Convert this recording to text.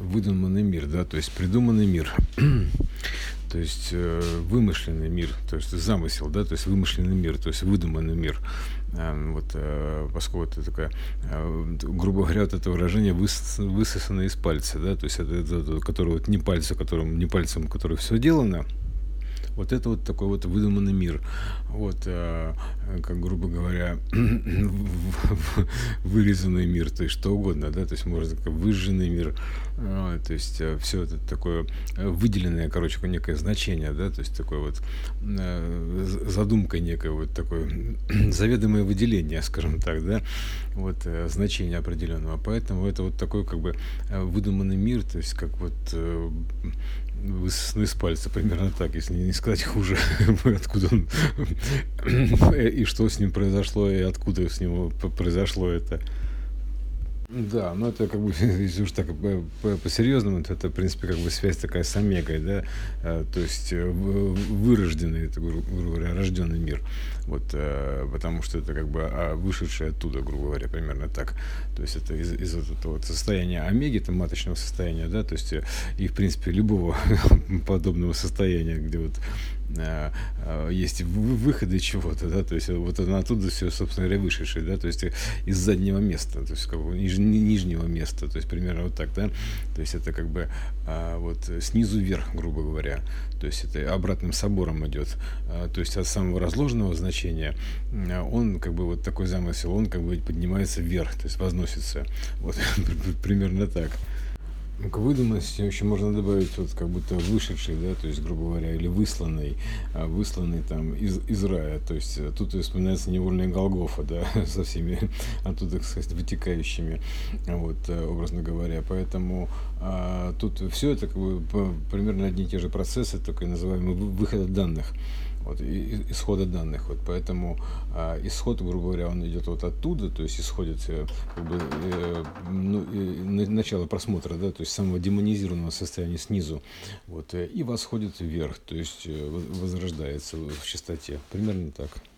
выдуманный мир, да, то есть придуманный мир, то есть э, вымышленный мир, то есть замысел, да, то есть вымышленный мир, то есть выдуманный мир. Э, вот, э, поскольку это такое, э, грубо говоря, вот это выражение выс, высосано из пальца, да, то есть это, это, это который вот не пальцем, которым, не пальцем, который все делано, вот это вот такой вот выдуманный мир. Вот, э, как грубо говоря, вырезанный мир, то есть что угодно, да, то есть можно как выжженный мир, э, то есть э, все это такое выделенное, короче, некое значение, да, то есть такое вот э, задумка некое вот такое заведомое выделение, скажем так, да, вот э, значение определенного. Поэтому это вот такой как бы э, выдуманный мир, то есть как вот э, высосаны из пальца, примерно так, если не сказать хуже, откуда он и что с ним произошло, и откуда с него произошло это. Да, ну это как бы, если уж так по-серьезному, то это, в принципе, как бы связь такая с омегой, да, а, то есть э, вырожденный, это, грубо говоря, рожденный мир, вот, э, потому что это как бы а, вышедший оттуда, грубо говоря, примерно так, то есть это из, из этого вот состояния омеги, там маточного состояния, да, то есть э, и, в принципе, любого подобного состояния, где вот Э, э, есть выходы чего-то, да, то есть вот оттуда все, собственно говоря, вышедшее, да, то есть из заднего места, то есть как бы ниж, нижнего места, то есть примерно вот так, да, то есть это как бы а, вот снизу вверх, грубо говоря, то есть это обратным собором идет, то есть от самого разложенного значения он как бы вот такой замысел, он как бы поднимается вверх, то есть возносится, вот примерно так. К выдуманности еще можно добавить вот как будто вышедший, да, то есть, грубо говоря, или высланный, а высланный там из, из рая. То есть э, тут вспоминается невольная Голгофа, да, со всеми оттуда, так сказать, вытекающими, вот, э, образно говоря. Поэтому а, тут все это как бы примерно одни и те же процессы, только называемый выход данных вот, и, исхода данных. Вот, поэтому а, исход, грубо говоря, он идет вот оттуда, то есть исходит э, как бы, э, ну, э, начало просмотра, да, то есть самого демонизированного состояния снизу, вот, э, и восходит вверх, то есть э, возрождается в чистоте. Примерно так.